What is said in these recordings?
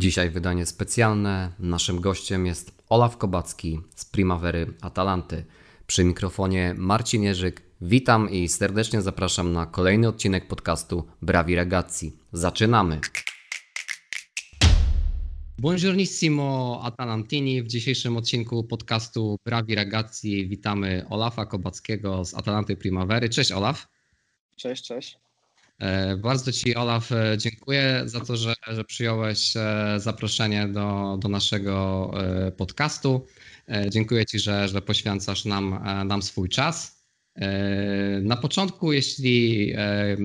Dzisiaj wydanie specjalne. Naszym gościem jest Olaf Kobacki z Primavery Atalanty. Przy mikrofonie Marcin Jerzyk. Witam i serdecznie zapraszam na kolejny odcinek podcastu Brawi Ragazzi. Zaczynamy! Buongiornissimo Atalantini. W dzisiejszym odcinku podcastu Brawi Ragazzi witamy Olafa Kobackiego z Atalanty Primavery. Cześć Olaf. Cześć, cześć. E, bardzo Ci, Olaf, e, dziękuję za to, że, że przyjąłeś e, zaproszenie do, do naszego podcastu. Dziękuję Ci, że, że poświęcasz nam, nam swój czas. Na początku, jeśli,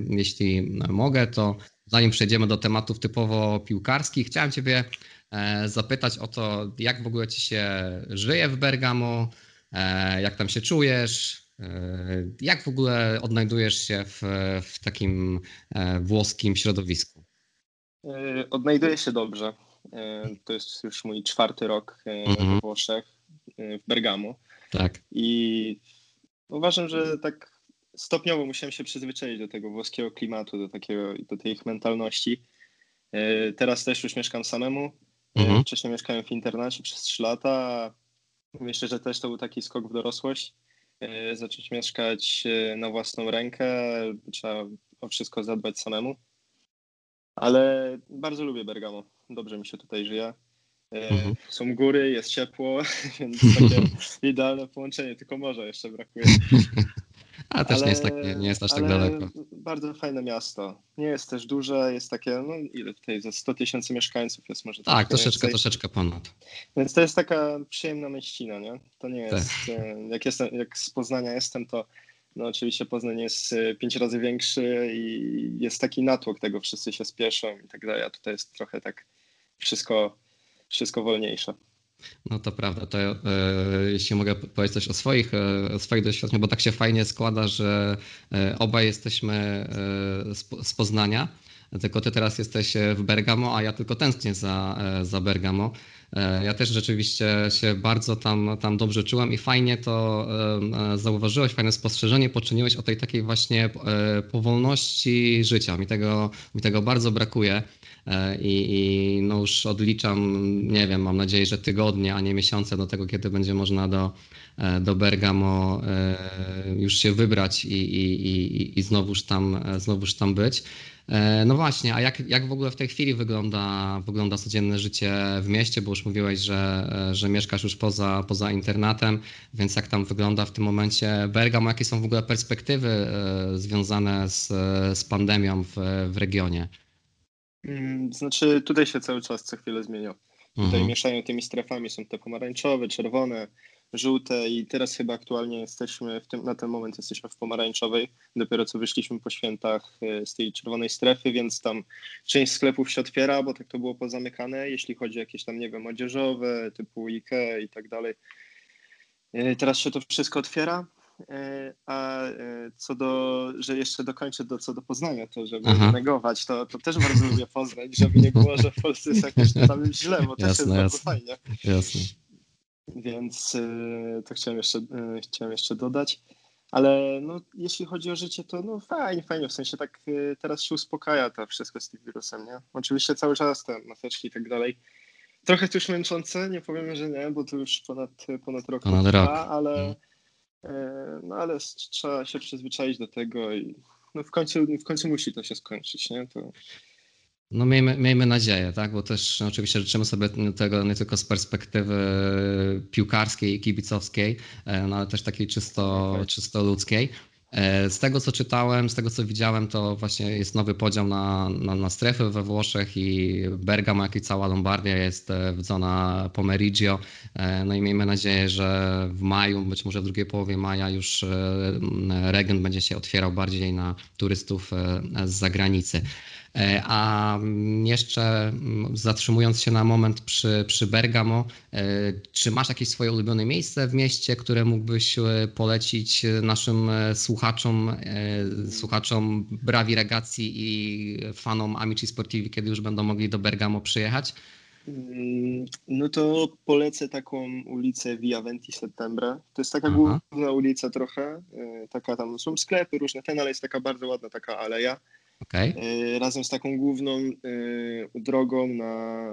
jeśli mogę, to zanim przejdziemy do tematów typowo piłkarskich, chciałem Ciebie zapytać o to, jak w ogóle Ci się żyje w Bergamo, jak tam się czujesz, jak w ogóle odnajdujesz się w, w takim e, włoskim środowisku? E, odnajduję się dobrze. To jest już mój czwarty rok mhm. we Włoszech, w Bergamo. Tak. I uważam, że tak stopniowo musiałem się przyzwyczaić do tego włoskiego klimatu, do, takiego, do tej ich mentalności. Teraz też już mieszkam samemu. Mhm. Wcześniej mieszkałem w internacie przez 3 lata. Myślę, że też to był taki skok w dorosłość. E, zacząć mieszkać e, na własną rękę, trzeba o wszystko zadbać samemu. Ale bardzo lubię Bergamo. Dobrze mi się tutaj żyje. E, mhm. Są góry, jest ciepło, więc takie idealne połączenie, tylko morza jeszcze brakuje. A też ale, nie jest, tak, nie, nie jest aż tak daleko. Bardzo fajne miasto. Nie jest też duże, jest takie, no ile tutaj, ze 100 tysięcy mieszkańców jest może Tak, troszeczkę, więcej. troszeczkę ponad. Więc to jest taka przyjemna mieścina, nie? To nie jest, tak. E, jak, jestem, jak z Poznania jestem, to no oczywiście Poznań jest e, pięć razy większy i jest taki natłok tego, wszyscy się spieszą i tak dalej, a tutaj jest trochę tak wszystko, wszystko wolniejsze. No to prawda, to e, jeśli mogę powiedzieć coś o swoich, e, swoich doświadczeniach, bo tak się fajnie składa, że e, obaj jesteśmy z, Poznania, tylko ty teraz jesteś w Bergamo, a ja tylko tęsknię za, za Bergamo. Ja też rzeczywiście się bardzo tam, tam dobrze czułem i fajnie to zauważyłeś, fajne spostrzeżenie poczyniłeś o tej takiej właśnie powolności życia. Mi tego, mi tego bardzo brakuje. I, już odliczam, nie wiem, mam nadzieję, że tygodnie, a nie miesiące do tego, kiedy będzie można do, e, do Bergamo e, już się wybrać i, i, i, i znowuż, tam, znowuż tam być. No właśnie, a jak, jak w ogóle w tej chwili wygląda, wygląda codzienne życie w mieście, bo już mówiłeś, że, że mieszkasz już poza, poza internatem, więc jak tam wygląda w tym momencie Bergamo, jakie są w ogóle perspektywy związane z, z pandemią w, w regionie? Mm, znaczy, tutaj się cały czas co chwilę zmienia. Tutaj mhm. mieszają tymi strefami, są te pomarańczowe, czerwone, żółte i teraz chyba aktualnie jesteśmy, w tym, na ten moment jesteśmy w pomarańczowej. Dopiero co wyszliśmy po świętach e, z tej czerwonej strefy, więc tam część sklepów się otwiera, bo tak to było pozamykane, jeśli chodzi o jakieś tam, nie wiem, odzieżowe, typu IKEA i tak dalej. E, teraz się to wszystko otwiera. E, a e, co do, że jeszcze dokończę do, co do Poznania, to żeby Aha. negować, to, to też bardzo lubię Poznać, żeby nie było, że w Polsce jest jakieś tam źle, bo jasne, też jest jasne. bardzo fajnie. Jasne. Więc e, to chciałem jeszcze, chciałem jeszcze dodać. Ale no, jeśli chodzi o życie, to no fajnie, fajnie, w sensie tak teraz się uspokaja to wszystko z tym wirusem, nie? Oczywiście cały czas te maseczki i tak dalej. Trochę to już męczące, nie powiemy, że nie, bo to już ponad, ponad rok ponad trwa, rok. ale, hmm. E, no ale trzeba się przyzwyczaić do tego i no w, końcu, w końcu musi to się skończyć, nie? To... No miejmy, miejmy nadzieję, tak? bo też no, oczywiście życzymy sobie tego nie tylko z perspektywy piłkarskiej i kibicowskiej, e, no ale też takiej czysto, okay. czysto ludzkiej. E, z tego, co czytałem, z tego, co widziałem, to właśnie jest nowy podział na, na, na strefy we Włoszech i Bergamo, jak i cała Lombardia jest e, w zona Pomeriggio. E, no i miejmy nadzieję, że w maju, być może w drugiej połowie maja już region będzie się otwierał bardziej na turystów z zagranicy. E, a jeszcze mm, zatrzymując się na moment przy, przy Bergamo, e, czy masz jakieś swoje ulubione miejsce w mieście, które mógłbyś e, polecić naszym słuchaczom, słuchaczom Brawi Ragazzi i fanom Amici Sportivi, kiedy już będą mogli do Bergamo przyjechać? Mm, no to polecę taką ulicę Via Venti Settembre. To jest taka główna ulica trochę, taka tam są sklepy różne, ten ale jest taka bardzo ładna taka aleja Okay. Razem z taką główną drogą na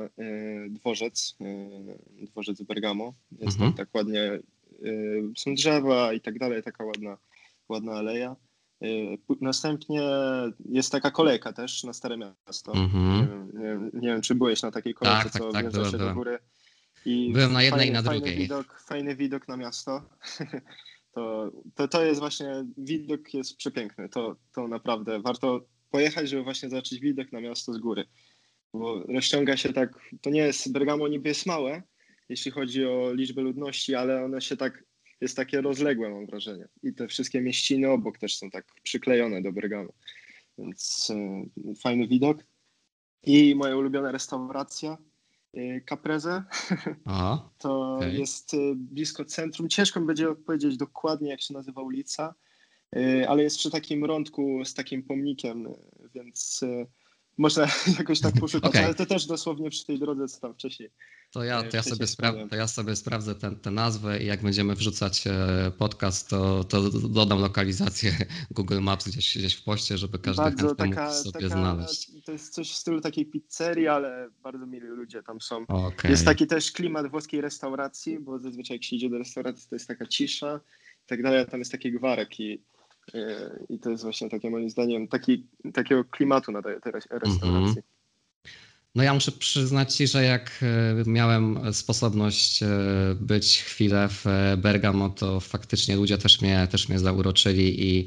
dworzec, dworzec Bergamo. Jest mhm. tam tak ładnie, są drzewa i tak dalej, taka ładna, ładna aleja. Następnie jest taka kolejka też na Stare Miasto. Mm-hmm. Nie, wiem, nie, wiem, nie, wiem, czy byłeś na takiej kolejce, tak, tak co tak, wjeżdża się do góry. I byłem na jednej fajny, i na drugiej. Fajny widok, fajny widok na miasto. to, to, to jest właśnie, widok jest przepiękny. To, to naprawdę warto pojechać, żeby właśnie zobaczyć widok na miasto z góry. Bo rozciąga się tak, to nie jest, Bergamo niby jest małe, jeśli chodzi o liczbę ludności, ale one się tak jest takie rozległe, mam wrażenie. I te wszystkie mieściny obok też są tak przyklejone do Bergamo. Więc y, fajny widok. I moja ulubiona restauracja y, Caprese. Aha, to okay. jest y, blisko centrum. Ciężko mi będzie powiedzieć dokładnie, jak się nazywa ulica, ale jest przy takim rądku z takim pomnikiem, więc można jakoś tak poszukać, okay. ale to też dosłownie przy tej drodze, co tam wcześniej. To ja, to ja, sobie, spra- to ja sobie sprawdzę tę nazwę i jak będziemy wrzucać e, podcast, to, to dodam lokalizację Google Maps gdzieś, gdzieś w poście, żeby każdy bardzo taka, mógł sobie taka, znaleźć. To jest coś w stylu takiej pizzerii, ale bardzo mili ludzie tam są. Okay. Jest taki też klimat włoskiej restauracji, bo zazwyczaj jak się idzie do restauracji, to jest taka cisza i tak dalej, a tam jest taki gwarek i i to jest właśnie takie moim zdaniem taki, takiego klimatu nadaje tej restauracji. Mm -hmm. No ja muszę przyznać Ci, że jak e, miałem sposobność e, być chwilę w e, Bergamo, to faktycznie ludzie też mnie, też mnie zauroczyli i,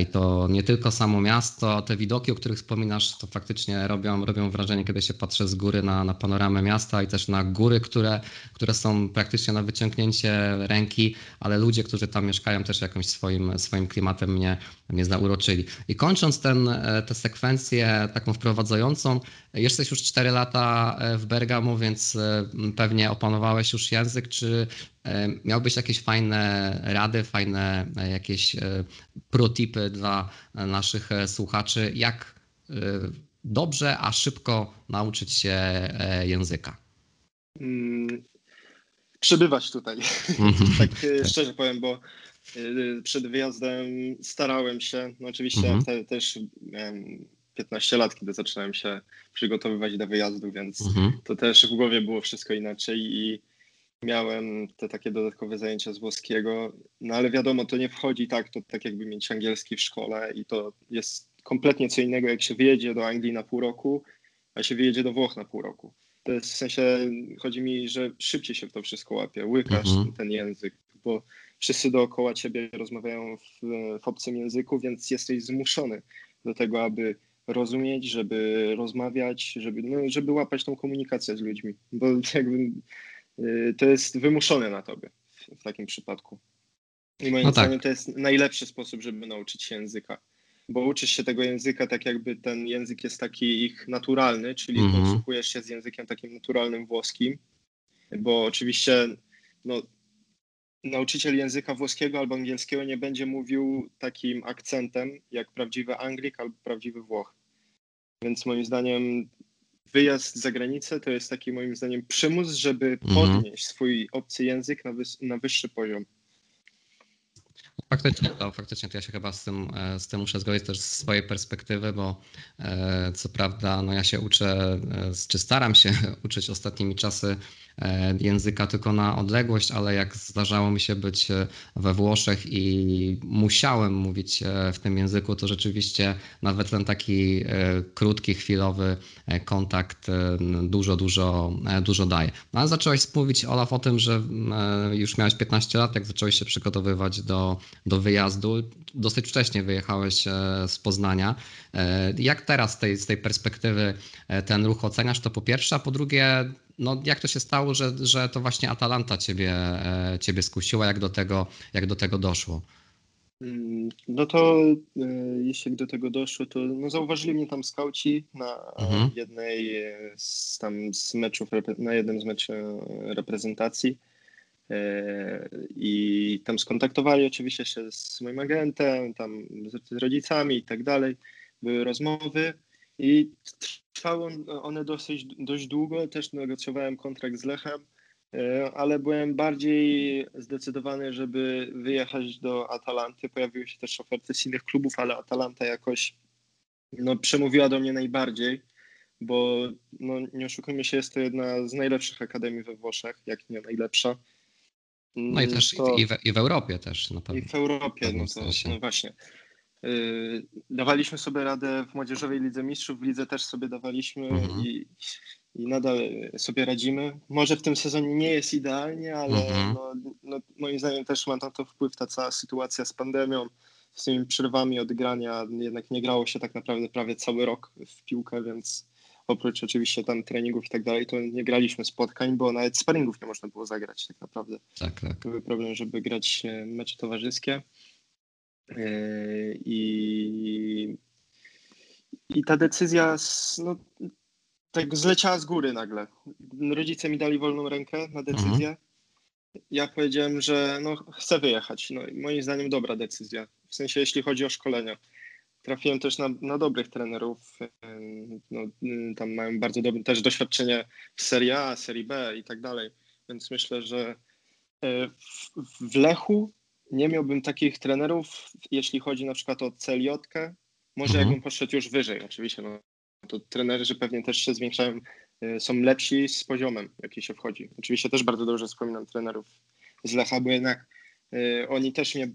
i to nie tylko samo miasto, te widoki, o których wspominasz, to faktycznie robią, robią wrażenie, kiedy się patrzę z góry na, na panoramę miasta i też na góry, które, które są praktycznie na wyciągnięcie ręki, ale ludzie, którzy tam mieszkają też jakimś swoim, swoim klimatem mnie, mnie zauroczyli. I kończąc ten, tę sekwencję taką wprowadzającą, jesteś już 4 lata e, w Bergamo, więc e, pewnie opanowałeś już język. Czy e, miałbyś jakieś fajne rady, fajne jakieś protipy dla naszych słuchaczy, jak dobrze, a szybko nauczyć się języka? Hmm, przebywać tutaj. Mhm. tak szczerze powiem, bo przed wyjazdem starałem się, no oczywiście mhm. też miałem 15 lat, kiedy zaczynałem się przygotowywać do wyjazdu, więc mhm. to też w głowie było wszystko inaczej i miałem te takie dodatkowe zajęcia z włoskiego, no ale wiadomo, to nie wchodzi tak, to tak jakby mieć angielski w szkole i to jest kompletnie co innego, jak się wyjedzie do Anglii na pół roku, a się wyjedzie do Włoch na pół roku. To jest w sensie, chodzi mi, że szybciej się w to wszystko łapie, łykasz mhm. ten język, bo wszyscy dookoła ciebie rozmawiają w, w obcym języku, więc jesteś zmuszony do tego, aby rozumieć, żeby rozmawiać, żeby, no, żeby łapać tą komunikację z ludźmi, bo jakby y, to jest wymuszone na tobie w, takim przypadku. I moim no tak. zdaniem to jest najlepszy sposób, żeby nauczyć się języka, bo uczysz się tego języka tak jakby ten język jest taki ich naturalny, czyli mhm. posługujesz się z językiem takim naturalnym włoskim, bo oczywiście no, nauczyciel języka włoskiego albo angielskiego nie będzie mówił takim akcentem jak prawdziwy Anglik albo prawdziwy Włoch. Więc moim zdaniem wyjazd za granicę to jest taki moim zdaniem przymus, żeby mhm. podnieść swój obcy język na, wys- na wyższy poziom. Faktycznie, to, faktycznie to ja się chyba z tym, e, z tym muszę zgodzić też z swojej perspektywy, bo e, co prawda no ja się uczę, e, czy staram się uczyć ostatnimi czasy języka tylko na odległość, ale jak zdarzało mi się być e, we Włoszech i musiałem mówić e, w tym języku, to rzeczywiście nawet ten taki krótki, chwilowy kontakt dużo, dużo, dużo daje. No ale zacząłeś mówić, Olaf, o tym, że już miałeś 15 lat, jak zacząłeś się przygotowywać do, do wyjazdu. Dosyć wcześnie wyjechałeś z Poznania. Jak teraz z tej, z tej perspektywy ten ruch oceniasz? To po pierwsze, a po drugie, no jak to się stało, że, że to właśnie Atalanta ciebie, e, ciebie skusiła, jak do tego, jak do tego doszło? Mm, no to e, jeśli do tego doszło, to no zauważyli mnie tam skauci na mhm. jednej z, tam z meczów, na jednym z meczów reprezentacji e, i tam skontaktowali oczywiście się z moim agentem, tam z rodzicami i tak dalej. Były rozmowy i trwały one dosyć, dość długo. Też negocjowałem kontrakt z Lechem, e, ale byłem bardziej zdecydowany, żeby wyjechać do Atalanty. Pojawiły się też oferty z innych klubów, ale Atalanta jakoś no, przemówiła do mnie najbardziej, bo no, nie oszukujmy się, jest to jedna z najlepszych akademii we Włoszech, jak nie najlepsza. No i też to, i, w, i, w, Europie też na pewno. I w Europie, no to no właśnie. Yy, dawaliśmy sobie radę w Młodzieżowej Lidze Mistrzów, w lidze też sobie dawaliśmy mhm. i, i nadal sobie radzimy. Może w tym sezonie nie jest idealnie, ale mhm. no, no, moim zdaniem też ma na to wpływ ta cała sytuacja z pandemią, z tymi przerwami od grania. Jednak nie grało się tak naprawdę prawie cały rok w piłkę, więc oprócz oczywiście tam treningów i tak dalej, to nie graliśmy spotkań, bo nawet sparingów nie można było zagrać tak naprawdę. Tak, tak. Były problem, żeby grać e, mecze towarzyskie. I, i ta decyzja no, tak zleciała z góry nagle. Rodzice mi dali wolną rękę na decyzję. Mhm. Ja powiedziałem, że no, chcę wyjechać. No, moim zdaniem dobra decyzja. W sensie, jeśli chodzi o szkolenia. Trafiłem też na, na dobrych trenerów. No, tam mają bardzo dobre też doświadczenie w Serie A, Serie B i tak dalej. Więc myślę, że e, w, w Lechu nie miałbym takich trenerów, jeśli chodzi na przykład o celiotkę. Może mhm. jakbym poszedł już wyżej, oczywiście. No, to trenerzy pewnie też się zwiększają, e, są lepsi z poziomem, jaki się wchodzi. Oczywiście też bardzo dobrze wspominam trenerów z Lecha, bo jednak y, oni też mnie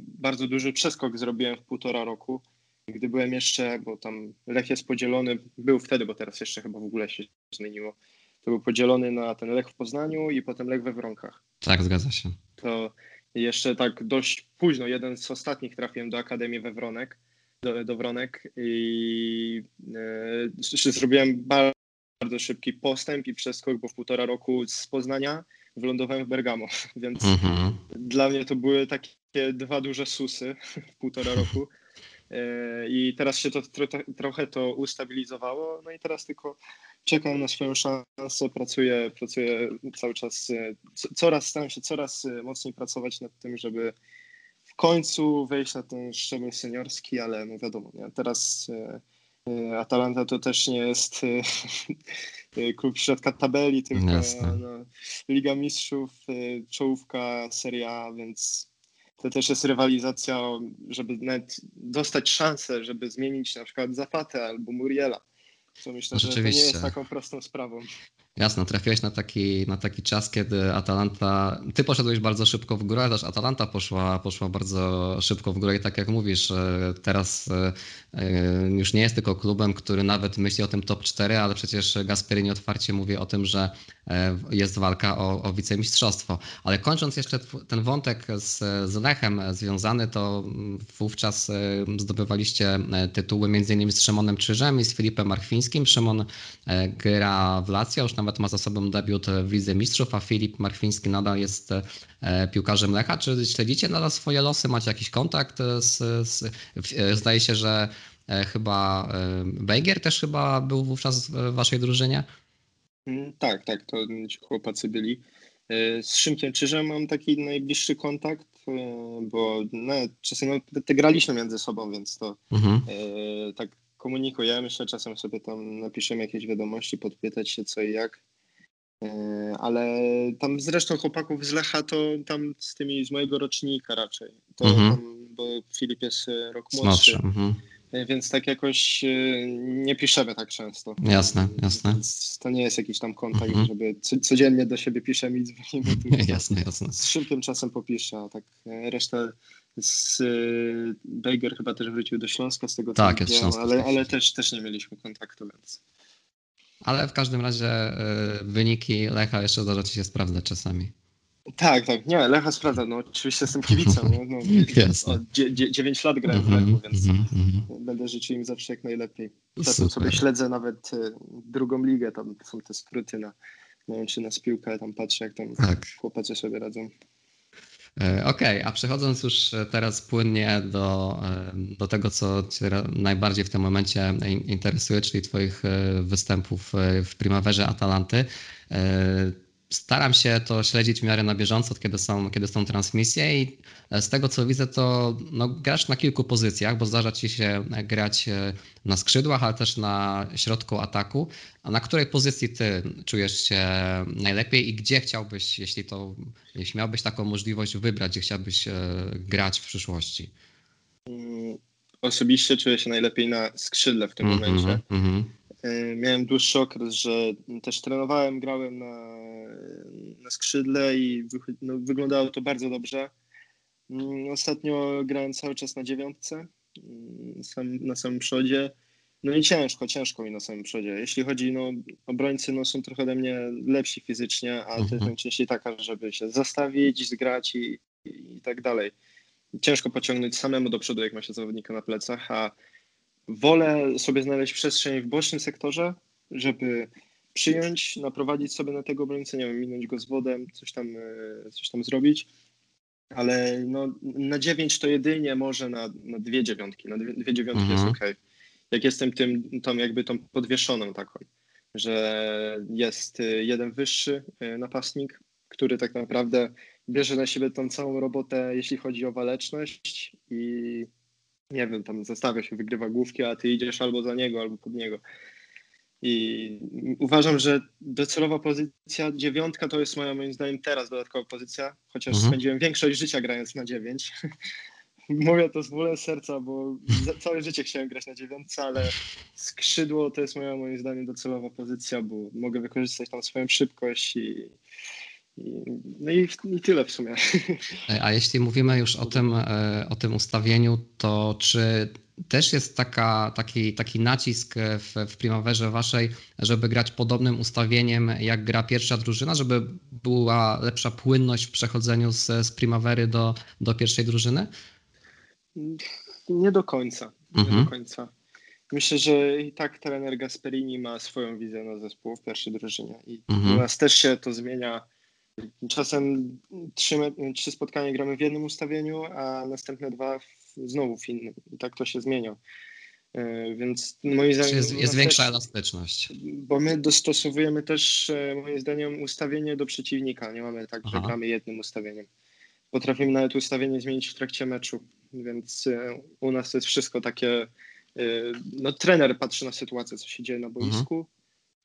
bardzo duży przeskok zrobiłem w półtora roku. Gdy byłem jeszcze, bo tam Lech jest podzielony, był wtedy, bo teraz jeszcze chyba w ogóle się zmieniło. To był podzielony na ten Lech w Poznaniu i potem Lech we Wronkach. Tak, zgadza się. To jeszcze tak dość późno, jeden z ostatnich trafiłem do Akademii we Wronek, do, do Wronek i e, zrobiłem bardzo szybki postęp i przeskok, bo w półtora roku z Poznania wylądowałem w Bergamo, więc mhm. dla mnie to były takie dwa duże susy w półtora roku. E, I teraz się to tro, trochę to ustabilizowało, no i teraz tylko czekam na swoją szansę, pracuję, pracuję cały czas, e, coraz staram się coraz e, mocniej pracować nad tym, żeby w końcu wejść na ten szczebel seniorski, ale no wiadomo, nie? teraz Atalanta to też nie jest klub środka tabeli, tylko no, Liga Mistrzów, czołówka Serie A, więc to też jest rywalizacja, żeby nawet dostać szansę, żeby zmienić na przykład Zapatę albo Muriela. Co myślę, że to nie jest taką prostą sprawą. Jasno, trafiłeś na taki, na taki czas, kiedy Atalanta, ty poszedłeś bardzo szybko w górę, też Atalanta poszła, poszła bardzo szybko w górę i tak jak mówisz, teraz e, już nie jest tylko klubem, który nawet myśli o tym top 4, ale przecież Gasperini otwarcie mówi o tym, że e, jest walka o, o wicemistrzostwo. Ale kończąc jeszcze ten wątek z, z Lechem związany, to wówczas e, zdobywaliście tytuły między innymi z Szymonem Czyżem i z Filipem Marchwińskim. Szymon gra w Lazio, już nawet ma za sobą debiut w Lidze Mistrzów, a Filip Marchwiński nadal jest e, piłkarzem Lecha. Czy śledzicie nadal swoje losy? Macie jakiś kontakt z, z e, zdaje się, że e, chyba Bejgier też chyba był wówczas w waszej drużynie? Mm, tak, tak, to ci chłopacy byli. Z Szymkiem Czyżem mam taki najbliższy kontakt, bo no, czasem no, te graliśmy między sobą, więc to mhm. tak komunikujemy się, czasem sobie tam napiszemy jakieś wiadomości, podpytać się co i jak. E, ale tam zresztą chłopaków z Lecha to tam z tymi z mojego rocznika raczej. To mhm. tam, bo Filip jest e, rok młodszy. Mhm. E, więc tak jakoś nie piszemy tak często. Jasne, jasne. Więc to nie jest jakiś tam kontakt, mhm. żeby codziennie do siebie piszemy i dzwonimy. jasne, jasne. Z szybkim czasem popiszę, a tak resztę z Bejger chyba też wrócił do Śląska z tego co tak, jest Śląsk, ale, ale też, też nie mieliśmy kontaktu, więc. Ale w każdym razie y, wyniki Lecha jeszcze zdarza się sprawdzać czasami. Tak, tak. Nie, Lecha sprawdza. No oczywiście jestem kibicem. No, no, Jasne. 9 lat grałem w Lechu, więc mm -hmm. będę życzył im zawsze jak najlepiej. Czasem sobie śledzę nawet y, drugą ligę, tam są te skróty na, czy na spiłkę, tam patrzę jak tam tak. chłopacy sobie radzą. E, okej, okay, a przechodząc już teraz płynnie do, e, do tego, co Cię najbardziej w tym momencie interesuje, czyli Twoich e, występów w Primaverze Atalanty. Staram się to śledzić w miarę na bieżąco, kiedy są, kiedy są transmisje i z tego co widzę, to no, grasz na kilku pozycjach, bo zdarza ci się grać na skrzydłach, ale też na środku ataku. A na której pozycji ty czujesz się najlepiej i gdzie chciałbyś, jeśli to, jeśli miałbyś taką możliwość wybrać, gdzie chciałbyś e, grać w przyszłości? Mm, osobiście czuję się najlepiej na skrzydle w tym Mhm, momencie. mhm. E, Miałem dłuższy okres, że też trenowałem, grałem na, na skrzydle i wycho- no, wyglądało to bardzo dobrze. Mm, Ostatnio grałem cały czas na dziewiątce, mm, sam, na samym przodzie. No i ciężko, ciężko mi na samym przodzie. Jeśli chodzi, no obrońcy no, są trochę ode mnie lepsi fizycznie, a to jest Mhm. najczęściej taka, żeby się zastawić, zgrać i, i tak dalej. Ciężko pociągnąć samemu do przodu, jak ma się zawodnika na plecach, a wolę sobie znaleźć przestrzeń w bocznym sektorze, żeby przyjąć, naprowadzić sobie na tego obrońcę, nie wiem, minąć go z wodem, coś tam, e, coś tam zrobić. Ale no, na dziewięć to jedynie może na, na dwie dziewiątki. Na dwie, dwie dziewiątki Mhm. jest ok. Jak jestem tym, tą jakby tą podwieszoną taką, że jest y, jeden wyższy y, napastnik, który tak naprawdę bierze na siebie tą całą robotę, jeśli chodzi o waleczność i nie wiem, tam zostawia się, wygrywa główki, a ty idziesz albo za niego, albo pod niego. I uważam, że docelowa pozycja dziewiątka to jest moja moim zdaniem teraz dodatkowa pozycja, chociaż Mhm. spędziłem większość życia grając na dziewięć. Mówię to z bólem serca, bo całe życie chciałem grać na dziewiątce, ale skrzydło to jest moja moim zdaniem docelowa pozycja, bo mogę wykorzystać tam swoją szybkość i no i, i tyle w sumie. A jeśli mówimy już o tym, e, o tym ustawieniu, to czy też jest taka, taki, taki nacisk w, w primawerze waszej, żeby grać podobnym ustawieniem, jak gra pierwsza drużyna, żeby była lepsza płynność w przechodzeniu z, z primavery do, do pierwszej drużyny? Nie do końca. Nie Mhm. do końca. Myślę, że i tak trener Gasperini ma swoją wizję na zespół w pierwszej drużynie i Mhm. u nas też się to zmienia. Czasem trzy, trzy spotkania gramy w jednym ustawieniu, a następne dwa w, znowu w innym. I tak to się zmienia. E, Więc moim zdaniem. jest, jest większa też- elastyczność? bo my dostosowujemy też, e, moim zdaniem, ustawienie do przeciwnika. Nie mamy tak, że Aha. gramy jednym ustawieniem. Potrafimy nawet ustawienie zmienić w trakcie meczu, więc e, u nas to jest wszystko takie. No, trener patrzy na sytuację, co się dzieje na boisku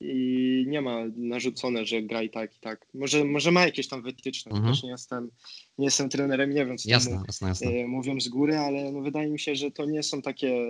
i nie ma narzucone, że graj tak i tak. Może, może ma jakieś tam wytyczne. Mhm. Też nie jestem, nie jestem trenerem, nie wiem, co Jasne, mu, jasne, jasne. e, mówią z góry, ale no wydaje mi się, że to nie są takie,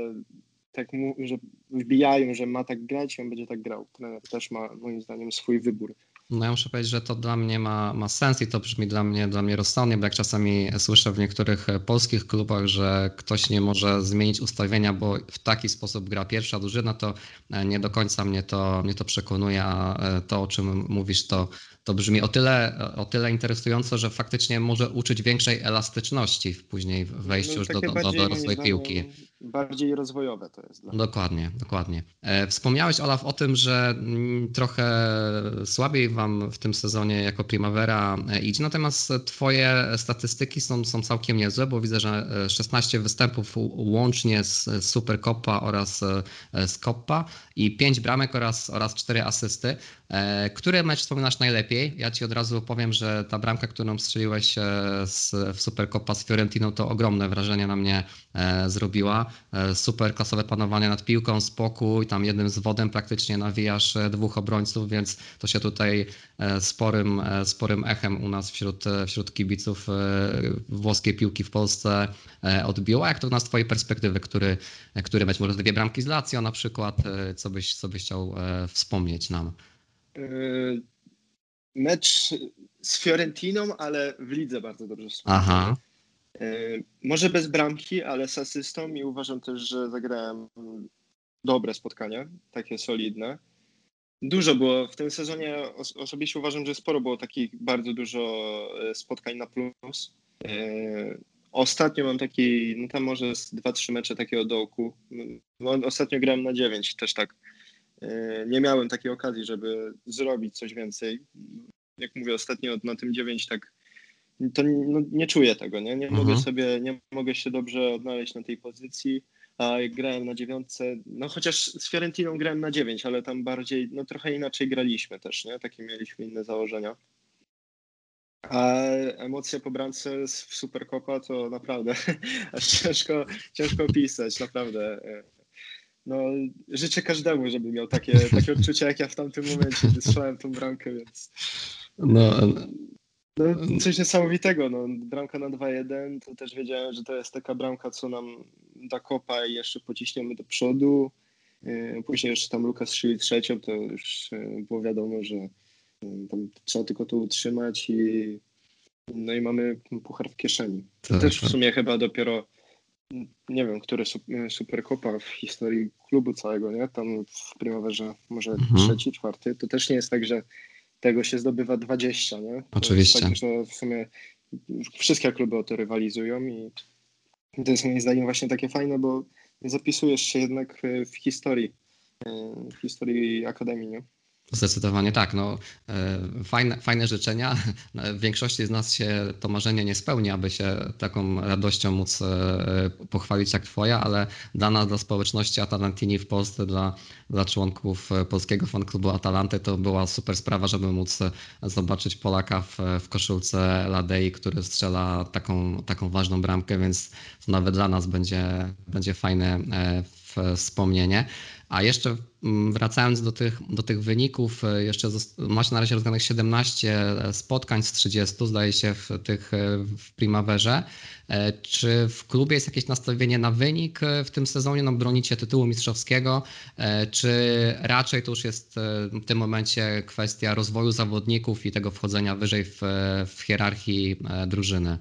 tak że wbijają, że ma tak grać i on będzie tak grał. Trener też ma moim zdaniem swój wybór. No ja muszę powiedzieć, że to dla mnie ma, ma sens i to brzmi dla mnie, dla mnie rozsądnie, bo jak czasami słyszę w niektórych e, polskich klubach, że ktoś nie może zmienić ustawienia, bo w taki sposób gra pierwsza drużyna, to e, nie do końca mnie to, mnie to przekonuje, a e, to o czym mówisz to, to brzmi o tyle, o tyle interesująco, że faktycznie może uczyć większej elastyczności w później w wejściu już do, No, do, do dorosłej moim piłki. Bardziej rozwojowe to jest. Mnie. Dokładnie, dokładnie. E, Wspomniałeś, Olaf, o tym, że mm, trochę słabiej wam w tym sezonie jako Primavera e, idzie, natomiast twoje statystyki są, są całkiem niezłe, bo widzę, że e, 16 występów u- łącznie z Supercopa oraz e, z Coppa i 5 bramek oraz, oraz 4 asysty. E, Który mecz wspominasz najlepiej? Ja ci od razu powiem, że ta bramka, którą strzeliłeś e, w Supercopa z Fiorentiną, to ogromne wrażenie na mnie e, zrobiła. Super klasowe panowanie nad piłką, spokój, tam jednym z wodem praktycznie nawijasz dwóch obrońców, więc to się tutaj sporym, sporym echem u nas wśród, wśród kibiców włoskiej piłki w Polsce odbiło. A jak to z twojej perspektywy, który, który mecz, może dwie bramki z Lazio na przykład, e, co byś, co byś chciał e, wspomnieć nam? Mecz z Fiorentiną, ale w lidze bardzo dobrze wspomniałem. Aha, Może bez bramki, ale z asystą i uważam też, że zagrałem dobre spotkanie, takie solidne. Dużo było w tym sezonie, os- osobiście uważam, że sporo było takich bardzo dużo e, spotkań na plus. Ostatnio mam taki, no tam może z dwa, trzy mecze takiego dołku. No, Ostatnio grałem na 9, też tak. E, Nie miałem takiej okazji, żeby zrobić coś więcej. Jak mówię, ostatnio na tym 9 tak to no, nie czuję tego, nie? Nie Mhm. mogę sobie, nie mogę się dobrze odnaleźć na tej pozycji, a jak grałem na dziewiątce, no chociaż z Fiorentiną grałem na dziewięć, ale tam bardziej, no trochę inaczej graliśmy też, nie? Takie mieliśmy inne założenia. A emocje po bramce z- w Supercopa to naprawdę aż ciężko, ciężko opisać, naprawdę. No, życzę każdemu, żeby miał takie, takie odczucia jak ja w tamtym momencie, gdy strzelałem tą bramkę, więc no, no, coś niesamowitego. No, bramka na 2-1, to też wiedziałem, że to jest taka bramka, co nam da kopa i jeszcze pociśniemy do przodu. E, później jeszcze tam Lukas strzeli trzecią, to już było wiadomo, że tam trzeba tylko to utrzymać i no i mamy puchar w kieszeni. To tak, też w tak. sumie chyba dopiero nie wiem, który superkopa w historii klubu całego, nie? Tam w Primaverze może mhm. trzeci, czwarty. To też nie jest tak, że tego się zdobywa 20, nie? To Oczywiście. Tak, że w sumie wszystkie kluby o to rywalizują i to jest moim zdaniem właśnie takie fajne, bo zapisujesz się jednak w historii, w historii Akademii, nie? Zdecydowanie tak. No, e, fajne, fajne życzenia. W większości z nas się to marzenie nie spełni, aby się taką radością móc e, pochwalić jak Twoja, ale dana dla społeczności Atalantini w Polsce, dla, dla członków polskiego fanklubu Atalanty, to była super sprawa, żeby móc zobaczyć Polaka w, w koszulce Ladei, który strzela taką, taką ważną bramkę, więc to nawet dla nas będzie, będzie fajne e, wspomnienie. A jeszcze mm, wracając do tych, do tych wyników, e, jeszcze macie na razie rozgranych 17 e, spotkań z 30, zdaje się, w tych e, w Primaverze. Czy w klubie jest jakieś nastawienie na wynik w tym sezonie? No, bronicie tytułu mistrzowskiego, czy raczej to już jest w tym momencie kwestia rozwoju zawodników i tego wchodzenia wyżej w, w hierarchii drużyny?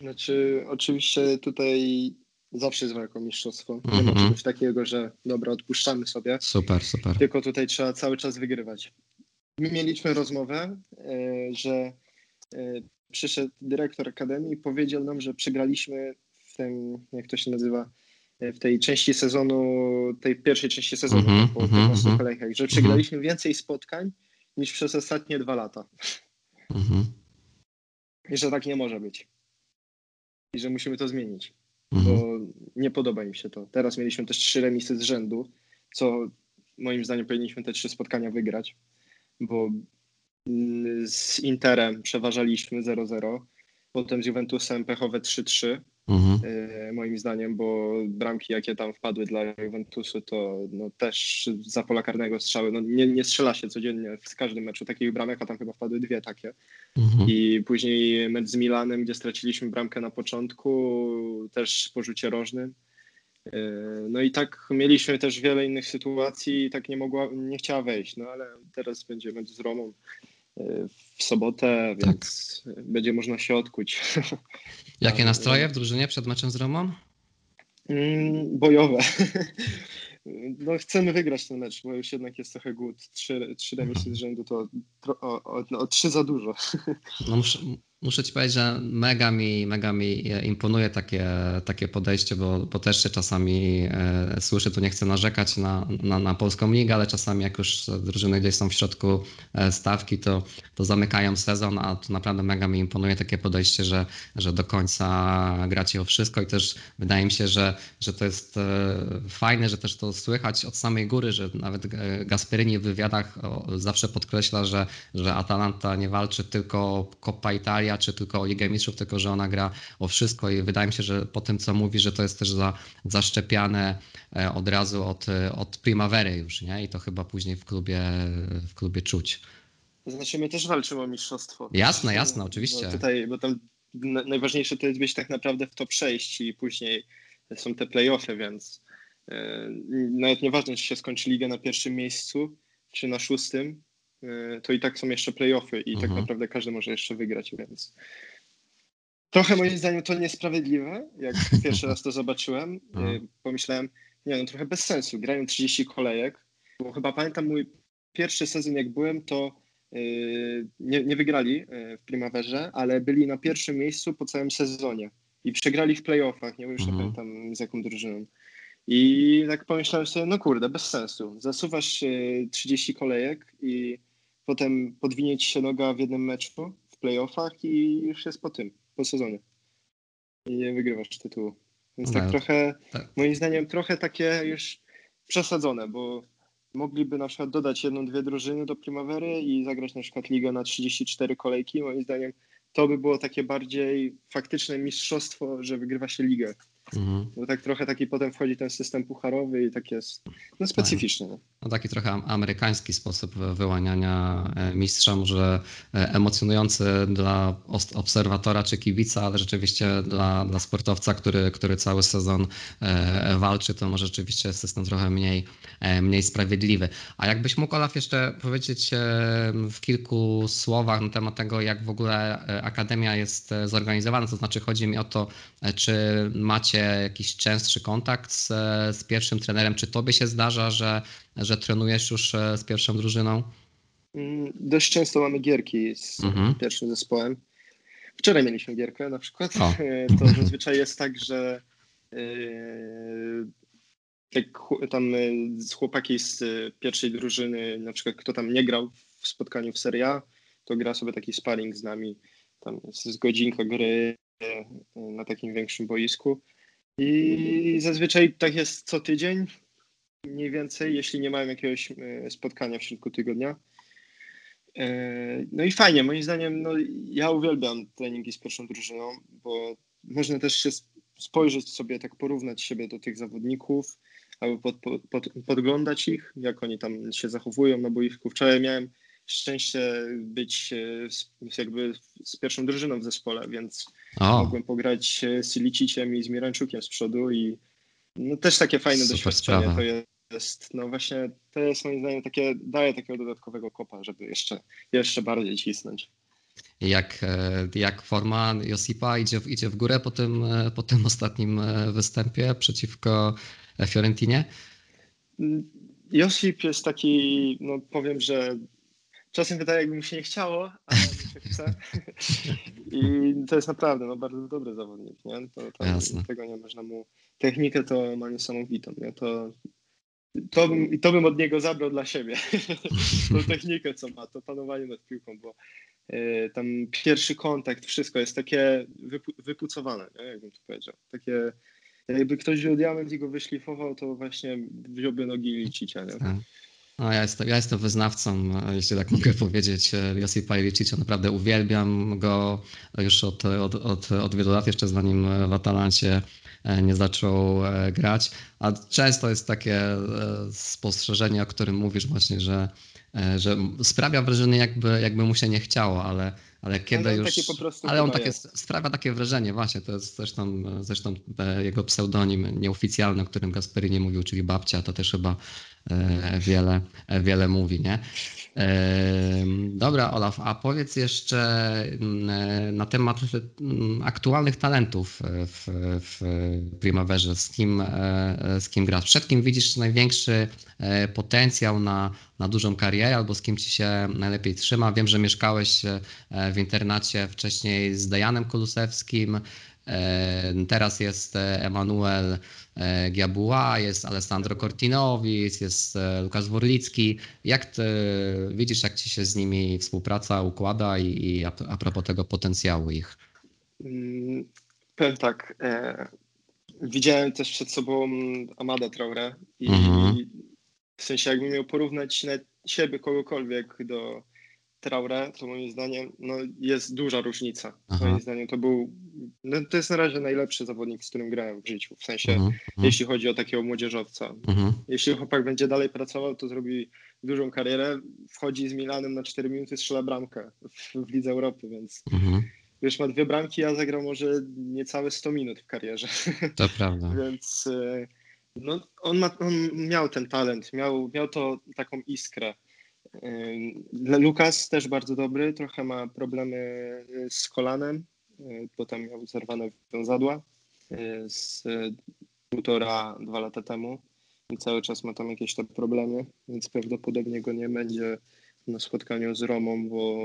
Znaczy, oczywiście tutaj zawsze jest walką mistrzostwo. Nie ma mhm. czegoś takiego, że dobra, odpuszczamy sobie. Super, super. Tylko tutaj trzeba cały czas wygrywać. My mieliśmy rozmowę, e, że e, przyszedł dyrektor akademii i powiedział nam, że przegraliśmy w tym, jak to się nazywa, e, w tej części sezonu, tej pierwszej części sezonu mm -hmm, po 15 mm -hmm. kolejkach, że przegraliśmy więcej spotkań niż przez ostatnie dwa lata. Mhm. I że tak nie może być. I że musimy to zmienić mhm. bo nie podoba im się to. Teraz mieliśmy też trzy remisy z rzędu, co moim zdaniem powinniśmy te trzy spotkania wygrać, bo mm, z Interem przeważaliśmy 0-0, potem z Juventusem pechowe 3-3, mhm. E, moim zdaniem, bo bramki, jakie tam wpadły dla Juventusu, to no, też za pola karnego strzały. No, nie, nie strzela się codziennie w każdym meczu takich bramek, a tam chyba wpadły dwie takie. Mhm. I później mecz z Milanem, gdzie straciliśmy bramkę na początku, też porzucie rożnym. E, no i tak mieliśmy też wiele innych sytuacji i tak nie mogła, nie chciała wejść, no ale teraz będzie mecz z Romą w sobotę, tak. więc będzie można się odkuć. Jakie nastroje w drużynie przed meczem z Romą? Mm, bojowe. No, chcemy wygrać ten mecz, bo już jednak jest trochę głód. Trzy, trzy remisy z rzędu to o, o, o, trzy za dużo. No muszę, Muszę ci powiedzieć, że mega mi, mega mi imponuje takie, takie podejście, bo, bo też się czasami e, słyszę, tu nie chcę narzekać na, na, na polską ligę, ale czasami jak już drużyny gdzieś są w środku e, stawki, to, to zamykają sezon, a tu naprawdę mega mi imponuje takie podejście, że, że do końca gracie o wszystko i też wydaje mi się, że, że to jest e, fajne, że też to słychać od samej góry, że nawet e, Gasperini w wywiadach zawsze podkreśla, że, że Atalanta nie walczy tylko Coppa Italia, czy tylko o Ligę Mistrzów, tylko że ona gra o wszystko i wydaje mi się, że po tym, co mówi, że to jest też za, zaszczepiane e, od razu od, od Primavery już, nie? I to chyba później w klubie, w klubie czuć. Znaczy my też walczymy o mistrzostwo. Jasne, jasne, oczywiście. Bo tutaj, bo tam najważniejsze to jest być tak naprawdę w to przejść i później są te playoffy, więc yy, nawet nieważne, czy się skończy ligę na pierwszym miejscu, czy na szóstym, E, to i tak są jeszcze playoffy i tak mhm. tak naprawdę każdy może jeszcze wygrać, więc trochę moim zdaniem to niesprawiedliwe. Jak pierwszy raz to zobaczyłem, e, mhm. pomyślałem, nie no trochę bez sensu, grają 30 kolejek, bo chyba pamiętam mój pierwszy sezon jak byłem, to e, nie, nie wygrali w Primaverze, ale byli na pierwszym miejscu po całym sezonie i przegrali w playoffach, nie wiem, już mhm. pamiętam z jaką drużyną. I tak pomyślałem sobie, no kurde, bez sensu. Zasuwasz 30 kolejek i potem podwinie ci się noga w jednym meczu w playoffach i już jest po tym, po sezonie. I nie wygrywasz tytułu. Więc tak no, trochę, tak. moim zdaniem, trochę takie już przesadzone, bo mogliby na przykład dodać jedną, dwie drużyny do Primavery i zagrać na przykład ligę na 34 kolejki. Moim zdaniem to by było takie bardziej faktyczne mistrzostwo, że wygrywa się ligę. Mhm. Bo tak trochę taki potem wchodzi ten system pucharowy i tak jest no, specyficzny. No. no taki trochę amerykański sposób wyłaniania e, mistrza, może e, emocjonujący dla obserwatora czy kibica, ale rzeczywiście dla, dla sportowca, który, który cały sezon e, walczy, to może rzeczywiście jest system trochę mniej, mniej sprawiedliwy. A jakbyś mógł, Olaf, jeszcze powiedzieć w kilku słowach na temat tego, jak w ogóle Akademia jest zorganizowana, to znaczy chodzi mi o to, czy macie jakiś częstszy kontakt z, z pierwszym trenerem, czy tobie się zdarza, że że trenujesz już e, z pierwszą drużyną? Mm, dość często mamy gierki z mhm. pierwszym zespołem. Wczoraj mieliśmy gierkę na przykład. O. To zazwyczaj jest tak, że yy, tam z chłopaki z pierwszej drużyny, na przykład kto tam nie grał w spotkaniu w Serie A, to gra sobie taki sparring z nami. Tam jest godzinka gry na takim większym boisku. I zazwyczaj tak jest co tydzień mniej więcej, jeśli nie mają jakiegoś e, spotkania w środku tygodnia. E, no i fajnie, moim zdaniem, no, ja uwielbiam treningi z pierwszą drużyną, bo można też się spojrzeć sobie, tak porównać siebie do tych zawodników, albo pod, pod, pod, podglądać ich, jak oni tam się zachowują na boisku. Wczoraj miałem szczęście być e, jakby z pierwszą drużyną w zespole, więc o. mogłem pograć z Siliciciem i z Miranczukiem z przodu i no też takie fajne Super doświadczenie sprawa. to jest. No właśnie to jest moim zdaniem takie, daje takiego dodatkowego kopa, żeby jeszcze, jeszcze bardziej cisnąć. Jak, e, jak forma Josipa idzie, idzie w górę po tym, e, po tym ostatnim e, występie przeciwko Fiorentinie? Josip jest taki, no powiem, że czasem wydaje, jakby mu się nie chciało, ale mi się chce. I to jest naprawdę no, bardzo dobry zawodnik. Nie? To, to. Tego nie można mu. Technikę to ma niesamowitą. Nie? To, to, bym, to bym od niego zabrał dla siebie. Tą technikę, co ma, to panowanie nad piłką, bo y, tam pierwszy kontakt, wszystko jest takie wypu, wypucowane, nie? jakbym to powiedział. Takie, jakby ktoś wziął diament i go wyszlifował, to właśnie wziąłby nogi Licicia. Nie? No, ja, jestem, ja jestem wyznawcą, jeśli tak mogę powiedzieć, Josipa Ilicicia. Naprawdę uwielbiam go już od, od, od, od wielu lat, jeszcze zanim w Atalancie e, nie zaczął e, grać. A często jest takie e, spostrzeżenie, o którym mówisz właśnie, że, że sprawia wrażenie, jakby, jakby mu się nie chciało, ale ale kiedy ale już. ale on takie sprawia takie wrażenie, właśnie. To jest zresztą, zresztą jego pseudonim nieoficjalny, o którym Gasperi nie mówił, czyli babcia, to też chyba E, wiele, wiele mówi, nie? E, dobra, Olaf, a powiedz jeszcze mm, na temat mm, aktualnych talentów w, w Primaverze, z kim, e, z kim grasz? Przed kim widzisz największy potencjał na, na dużą karierę albo z kim ci się najlepiej trzyma? Wiem, że mieszkałeś w internacie wcześniej z Dajanem Kulusewskim, teraz jest Emanuel E, Giabua, jest Alessandro Cortinowicz, jest e, Lukasz Worlicki. Jak ty widzisz, jak ci się z nimi współpraca układa i, i a, a propos tego potencjału ich? Mm, powiem tak, e, widziałem też przed sobą Amada Traore i mhm. w sensie jakbym miał porównać na siebie kogokolwiek do Traore, to moim zdaniem no, jest duża różnica. Aha. Moim zdaniem to był, no, to jest na razie najlepszy zawodnik, z którym grałem w życiu. W sensie, mhm, mhm. jeśli chodzi o takiego młodzieżowca. Mhm. Jeśli chłopak będzie dalej pracował, to zrobi dużą karierę. Wchodzi z Milanem na 4 minuty, strzela bramkę w, w Lidze Europy, więc wiesz, ma dwie bramki, a zagrał może niecałe 100 minut w karierze. To prawda. więc e, no, on, ma, on miał ten talent, miał, miał to taką iskrę. Lukas też bardzo dobry, trochę ma problemy z kolanem, bo tam miał zerwane wiązadła z półtora, dwa lata temu i cały czas ma tam jakieś te problemy, więc prawdopodobnie go nie będzie na spotkaniu z Romą, bo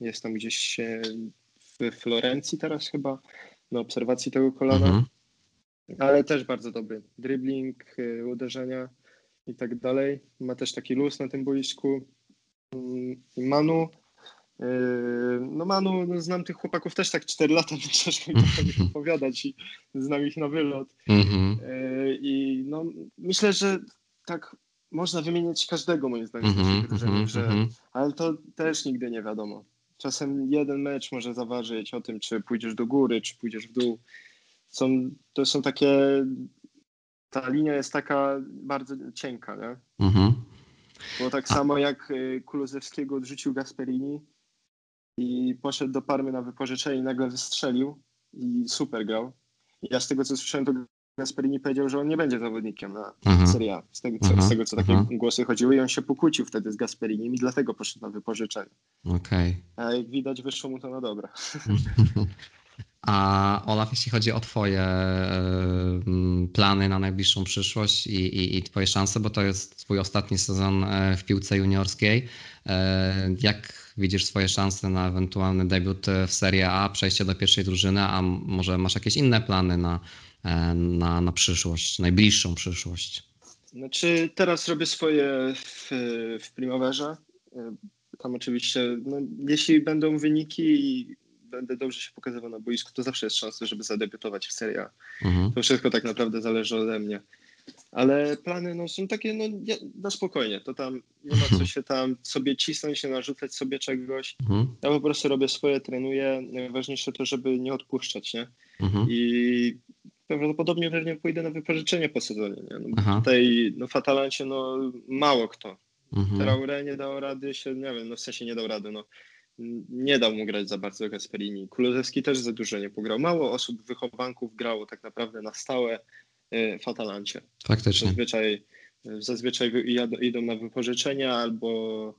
jest tam gdzieś w Florencji teraz chyba, na obserwacji tego kolana. Mhm. Ale też bardzo dobry. Dribbling, uderzenia i tak dalej. Ma też taki luz na tym boisku. Manu. Yy, no Manu, no znam tych chłopaków też tak 4 lata, przecież mi to opowiadać i znam ich na wylot. Mm-hmm. I no, myślę, że tak można wymieniać każdego moim zdaniem mm-hmm, mm-hmm, że, mhm. ale to też nigdy nie wiadomo. Czasem jeden mecz może zaważyć o tym, czy pójdziesz do góry, czy pójdziesz w dół. Są, to są takie, ta linia jest taka bardzo cienka, nie? Mhm. Bo tak A. samo jak y, Kulozewskiego odrzucił Gasperini i poszedł do Parmy na wypożyczenie i nagle wystrzelił i super grał. Ja z tego co słyszałem, to Gasperini powiedział, że on nie będzie zawodnikiem na mhm. Serie A. Z tego, co, z tego, co takie mhm. głosy chodziły i on się pokłócił wtedy z Gasperinim i dlatego poszedł na wypożyczenie. Okay. A jak widać wyszło mu to na dobre. A Olaf, jeśli chodzi o Twoje e, plany na najbliższą przyszłość i, i, i, Twoje szanse, bo to jest Twój ostatni sezon e, w piłce juniorskiej, e, jak widzisz swoje szanse na ewentualny debiut w Serie A, przejście do pierwszej drużyny, a może masz jakieś inne plany na, na, na przyszłość, najbliższą przyszłość? Znaczy, teraz robię swoje w, w. Tam oczywiście, no, jeśli będą wyniki będę dobrze się pokazywał na boisku, to zawsze jest szansa, żeby zadebiutować w Serie A. Mhm. To wszystko tak naprawdę zależy ode mnie. Ale plany no, są takie no, na spokojnie. To tam nie ma co się tam sobie cisnąć, się narzucać sobie czegoś. Mhm. Ja po prostu robię swoje, trenuję. Najważniejsze to, żeby nie odpuszczać, nie? Mhm. I prawdopodobnie pewnie pójdę na wypożyczenie po sezonie. Nie? No, tutaj no, Fatalancie no, mało kto. Mhm. Traore nie dał rady się, nie wiem, no w sensie nie dał rady. No nie dał mu grać za bardzo Gasperini. Kulozewski też za dużo nie pograł. Mało osób, wychowanków grało tak naprawdę na stałe e, w Atalancie. Faktycznie. Zazwyczaj, zazwyczaj idą na wypożyczenia albo,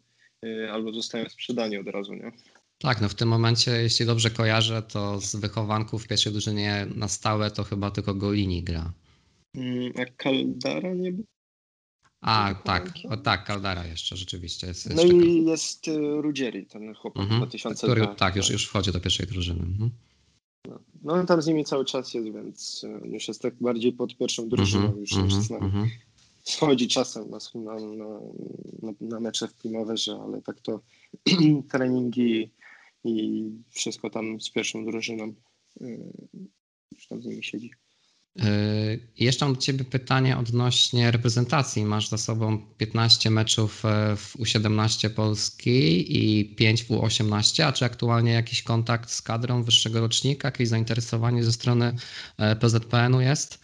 e, albo zostają sprzedani od razu, nie? Tak, no w tym momencie, jeśli dobrze kojarzę, to z wychowanków w pierwszej drużynie na stałe to chyba tylko Golini gra. Mm, a Caldara nie był? A, tak, o, tak, Caldara jeszcze rzeczywiście. Jest, no i jest y, Ruggeri, ten chłopak mhm. 2002. Który, tak, już, już wchodzi do pierwszej drużyny. Mhm. No, no tam z nimi cały czas jest, więc y, już jest tak bardziej pod pierwszą drużyną, mhm. już, już mhm, z nami. Mhm. Schodzi czasem na, na, na, na mecze w Primaverze, ale tak to treningi i wszystko tam z pierwszą drużyną y, już tam z nimi siedzi. Yy, jeszcze mam do Ciebie pytanie odnośnie reprezentacji. Masz za sobą 15 meczów e, w U17 Polski i 5 w U18, a czy aktualnie jakiś kontakt z kadrą wyższego rocznika, jakieś zainteresowanie ze strony e, PZPN-u jest?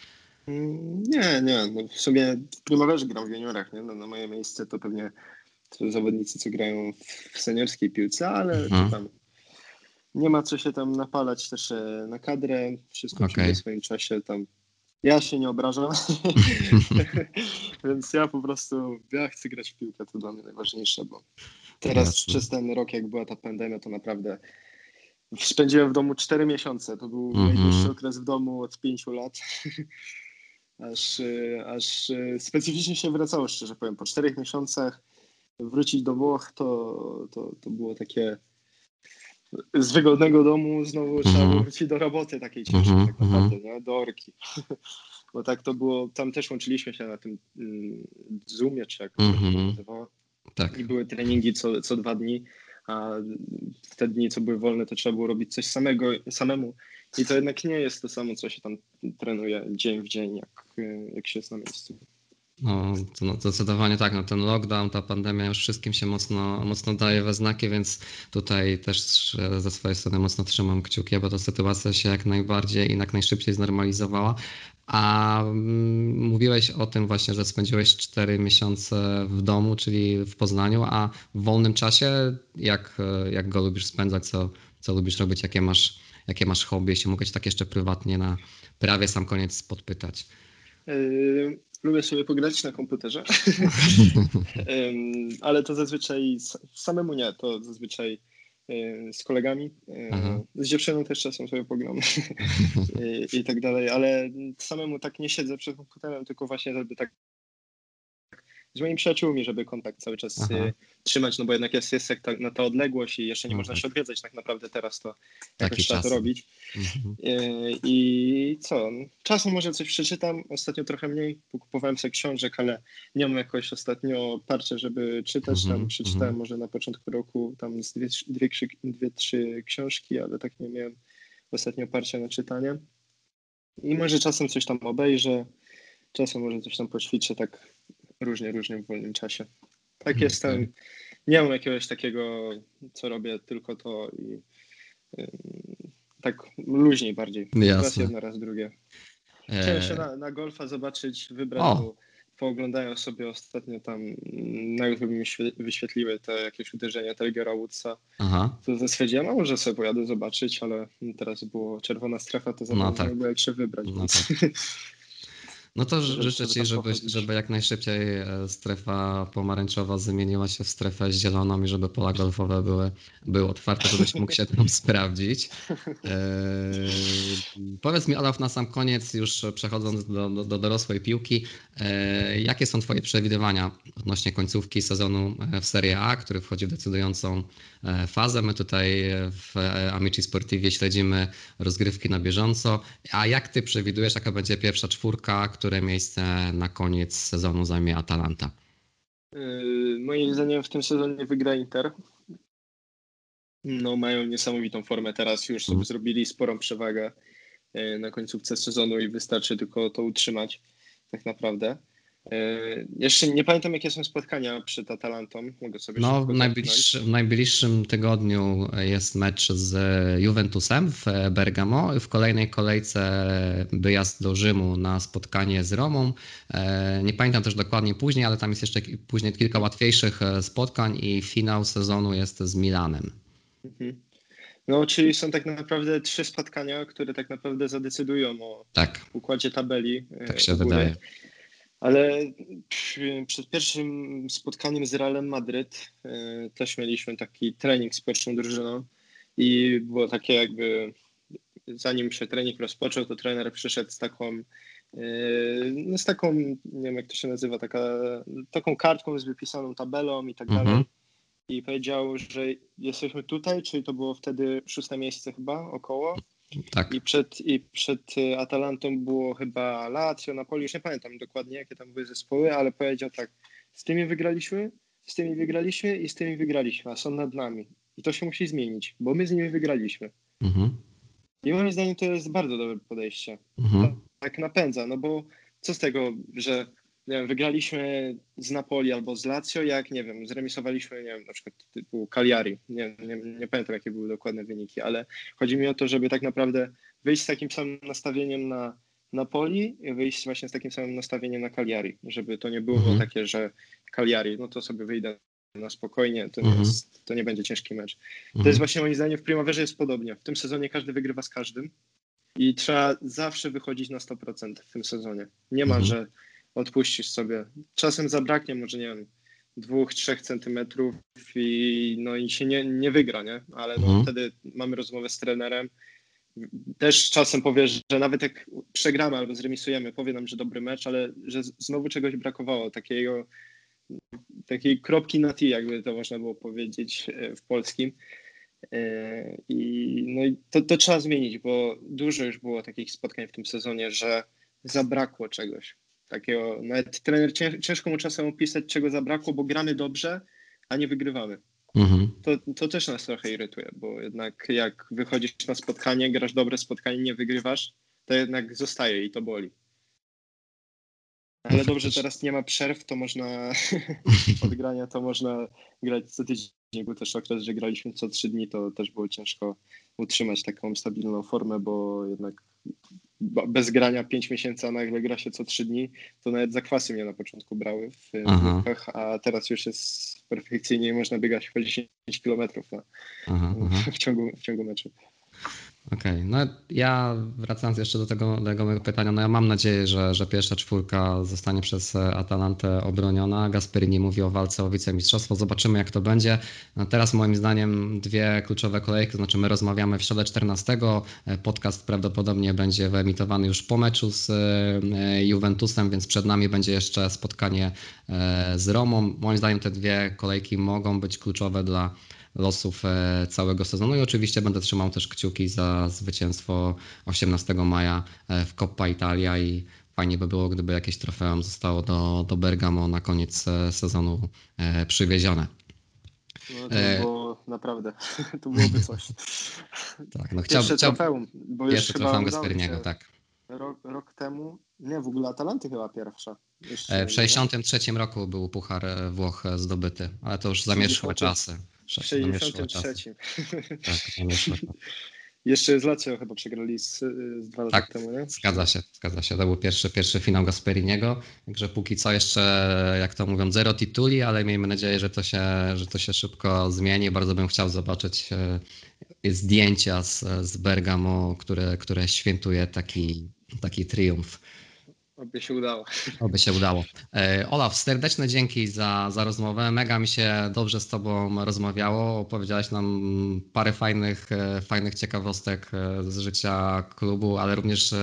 Nie, nie. No w sumie w Primaverze gram w juniorach. Nie? No, na moje miejsce to pewnie to zawodnicy, co grają w seniorskiej piłce, ale mhm. tam nie ma co się tam napalać też e, na kadrę. Wszystko okay. w swoim czasie tam ja się nie obrażam, więc ja po prostu, ja chcę grać w piłkę, to dla mnie najważniejsze, bo teraz Jasne. przez ten rok, jak była ta pandemia, to naprawdę spędziłem w domu 4 miesiące, to był mm -hmm. najdłuższy okres w domu od 5 lat, aż, aż specyficznie się wracało, szczerze powiem, po 4 miesiącach wrócić do Włoch, to, to, to było takie z wygodnego domu znowu mm -hmm. trzeba mhm. wrócić do roboty takiej ciężkiej mm -hmm. tak naprawdę, nie? do orki. Bo tak to było, tam też łączyliśmy się na tym mm, Zoomie, czy jak mm -hmm. to się nazywało. Tak. I były treningi co, co dwa dni, a w te dni, co były wolne, to trzeba było robić coś samego, samemu. I to jednak nie jest to samo, co się tam trenuje dzień w dzień, jak, jak się jest na miejscu. No, to no, zdecydowanie tak. No, ten lockdown, ta pandemia już wszystkim się mocno, mocno daje we znaki, więc tutaj też ze swojej strony mocno trzymam kciuki, bo ta sytuacja się jak najbardziej i jak najszybciej znormalizowała. A mm, mówiłeś o tym właśnie, że spędziłeś 4 miesiące w domu, czyli w Poznaniu, a w wolnym czasie jak, jak go lubisz spędzać, co, co lubisz robić, jakie masz, jakie masz hobby, jeśli mogę cię tak jeszcze prywatnie na prawie sam koniec podpytać. Yy, lubię sobie pograć na komputerze, ale to zazwyczaj samemu nie, to zazwyczaj z kolegami. Aha. Z dziewczyną też czasem sobie pogram I, i tak dalej, ale samemu tak nie siedzę przed komputerem, tylko właśnie żeby tak z moimi przyjaciółmi, żeby kontakt cały czas Aha. Y, trzymać, no bo jednak jest, jest na ta odległość i jeszcze nie można tak. się odwiedzać tak naprawdę teraz, to jakoś Taki trzeba czas. to robić. Mhm. Y, I co, czasem może coś przeczytam, ostatnio trochę mniej, kupowałem sobie książek, ale nie mam jakoś ostatnio parcia, żeby czytać, mhm. tam przeczytałem mhm. może na początku roku tam z dwie, dwie, dwie, trzy książki, ale tak nie miałem ostatnio parcia na czytanie. I może czasem coś tam obejrzę, czasem może coś tam poćwiczę, tak różnie, różnie w wolnym czasie. Tak mhm. jestem. Nie mam jakiegoś takiego, co robię tylko to i tak luźniej bardziej. Jasne. Raz jedno, raz drugie. Chciałem się na, na golfa zobaczyć, wybrać. pooglądają sobie ostatnio tam, mm, na YouTube mi wyświetliły te jakieś uderzenia Tigera Woodsa, Aha. to stwierdziłem, a może sobie pojadę zobaczyć, ale teraz było czerwona strefa, to za no tak. jak się wybrać. No tak. No to życzę Ci, żeby, żeby jak najszybciej e, strefa pomarańczowa zmieniła się w strefę zieloną i żeby pola golfowe były, były otwarte, żebyś mógł się tam sprawdzić. Eee, powiedz mi, Olaf, na sam koniec, już przechodząc do, do, do dorosłej piłki, eee, jakie są Twoje przewidywania odnośnie końcówki sezonu e, w Serie A, który wchodzi w decydującą e, fazę? My tutaj w Amici Sportivi śledzimy rozgrywki na bieżąco. A jak Ty przewidujesz, jaka będzie pierwsza czwórka, które miejsce na koniec sezonu zajmie Atalanta? Yy, moim zdaniem w tym sezonie wygra Inter. No, mają niesamowitą formę teraz, już sobie mm. zrobili sporą przewagę yy, na końcówce sezonu i wystarczy tylko to utrzymać tak naprawdę. E, jeszcze nie pamiętam, jakie są spotkania przed Atalantą. Mogę sobie no, w, najbliższy, w najbliższym tygodniu jest mecz z Juventusem w Bergamo. W kolejnej kolejce wyjazd do Rzymu na spotkanie z Romą. E, nie pamiętam też dokładnie później, ale tam jest jeszcze później kilka łatwiejszych e, spotkań i finał sezonu jest z Milanem. Mhm. No, czyli są tak naprawdę trzy spotkania, które tak naprawdę zadecydują o tak. układzie tabeli. Tak się wydaje. Ale przed pierwszym spotkaniem z Realem Madryt e, też mieliśmy taki trening z pierwszą drużyną i było takie jakby, zanim się trening rozpoczął, to trener przyszedł z taką, e, no z taką, nie wiem jak to się nazywa, taka, taką kartką z wypisaną tabelą i tak mhm. dalej. I powiedział, że jesteśmy tutaj, czyli to było wtedy szóste miejsce chyba około. Tak. I przed, I przed y, Atalantą było chyba Lazio, Napoli, już nie pamiętam dokładnie, jakie tam były zespoły, ale powiedział tak, z tymi wygraliśmy, z tymi wygraliśmy i z tymi wygraliśmy, a są nad nami. I to się musi zmienić, bo my z nimi wygraliśmy. Mhm. I moim zdaniem to jest bardzo dobre podejście. Mhm. Tak, tak napędza, no bo co z tego, że nie wiem, wygraliśmy z Napoli albo z Lazio, jak, nie wiem, zremisowaliśmy, nie wiem, na przykład typu Cagliari. Nie, nie, nie pamiętam, jakie były dokładne wyniki, ale chodzi mi o to, żeby tak naprawdę wyjść z takim samym nastawieniem na Napoli i wyjść właśnie z takim samym nastawieniem na Cagliari, żeby to nie było mhm. takie, że Cagliari, no to sobie wyjdę na spokojnie, to, mhm. nie, jest, to nie będzie ciężki mecz. Mhm. To jest właśnie moim zdaniem w Primaverze jest podobnie. W tym sezonie każdy wygrywa z każdym i trzeba zawsze wychodzić na 100% w tym sezonie. Nie ma, mhm. że odpuścisz sobie. Czasem zabraknie może, nie wiem, dwóch, trzech centymetrów i, no, i się nie, nie wygra, nie? Ale no, mhm. wtedy mamy rozmowę z trenerem. Też czasem powie, że nawet jak przegramy albo zremisujemy, powie nam, że dobry mecz, ale że znowu czegoś brakowało, takiego, takiej kropki na T, jakby to można było powiedzieć e, w polskim. E, I, no i to, to trzeba zmienić, bo dużo już było takich spotkań w tym sezonie, że zabrakło czegoś takiego, nawet trener ciężko mu czasem opisać, czego zabrakło, bo gramy dobrze, a nie wygrywamy. Mhm. To, to też nas trochę irytuje, bo jednak jak wychodzisz na spotkanie, grasz dobre spotkanie, nie wygrywasz, to jednak zostaje i to boli. Ale dobrze, teraz nie ma przerw, to można od grania to można grać co tydzień. Był też okres, że graliśmy co trzy dni, to też było ciężko utrzymać taką stabilną formę, bo jednak bez grania 5 miesięcy, a nagle gra się co 3 dni, to nawet zakwasy mnie na początku brały w grupach, a teraz już jest perfekcyjnie i można biegać po 10 kilometrów w, ciągu, w ciągu meczu. Okej, okay. no ja wracając jeszcze do tego, do tego mojego pytania, no ja mam nadzieję, że, że pierwsza czwórka zostanie przez Atalantę obroniona. Gasperini mówi o walce o wicemistrzostwo, zobaczymy jak to będzie. No teraz moim zdaniem dwie kluczowe kolejki, to znaczy my rozmawiamy w środę 14, podcast prawdopodobnie będzie wyemitowany już po meczu z e, Juventusem, więc przed nami będzie jeszcze spotkanie e, z Romą. Moim zdaniem te dwie kolejki mogą być kluczowe dla losów e, całego sezonu i oczywiście będę trzymał też kciuki za zwycięstwo 18 maja e, w Coppa Italia i fajnie by było, gdyby jakieś trofeum zostało do, do Bergamo na koniec e, sezonu przywiezione. No, to było naprawdę, to byłoby coś. tak, no chciałbym. Jeszcze trofeum, bo już jeszcze trofeum Gasperiniego, tak. Rok, rok, temu, nie, w ogóle Atalanty chyba pierwsza. Jeszcze, w 63 roku był Puchar Włoch zdobyty, ale to już zamieszłe czasy. W 63. Tak, Jeszcze z Lazio chyba przegrali z, z dwa lata Tak, temu, nie? Zgadza się, zgadza się. To był pierwszy, pierwszy finał Gasperiniego, także póki co jeszcze, jak to mówią, zero tituli, ale miejmy nadzieję, że to się, że to się szybko zmieni. Bardzo bym chciał zobaczyć e, zdjęcia z, z Bergamo, które, które świętuje taki, taki triumf. Oby się udało. Oby się udało. E, Olaf, serdeczne dzięki za, za rozmowę. Mega mi się dobrze z Tobą rozmawiało. Opowiedziałeś nam parę fajnych, e, fajnych ciekawostek e, z życia klubu, ale również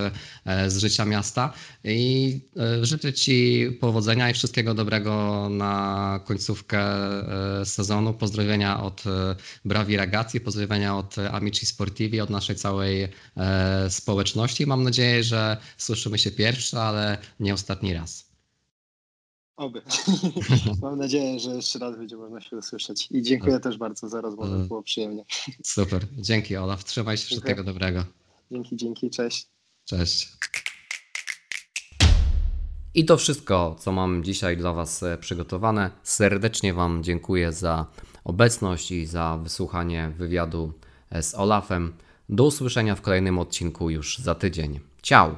z życia miasta. I życzę Ci powodzenia i wszystkiego dobrego na końcówkę sezonu. Pozdrowienia od Brawi Ragazzi, pozdrowienia od Amici Sportivi, od naszej całej społeczności. Mam nadzieję, że słyszymy się pierwszy, ale nie ostatni raz. Oby. Mam nadzieję, że jeszcze raz będzie można się usłyszeć. I dziękuję no. też bardzo za rozmowę, no. było przyjemnie. Super, dzięki Olaf, trzymaj się, dziękuję. wszystkiego dobrego. Dzięki, dzięki, cześć. Cześć. I to wszystko, co mam dzisiaj dla Was e, przygotowane. Serdecznie Wam dziękuję za obecność i za wysłuchanie wywiadu e, z Olafem. Do usłyszenia w kolejnym odcinku już za tydzień. Ciao!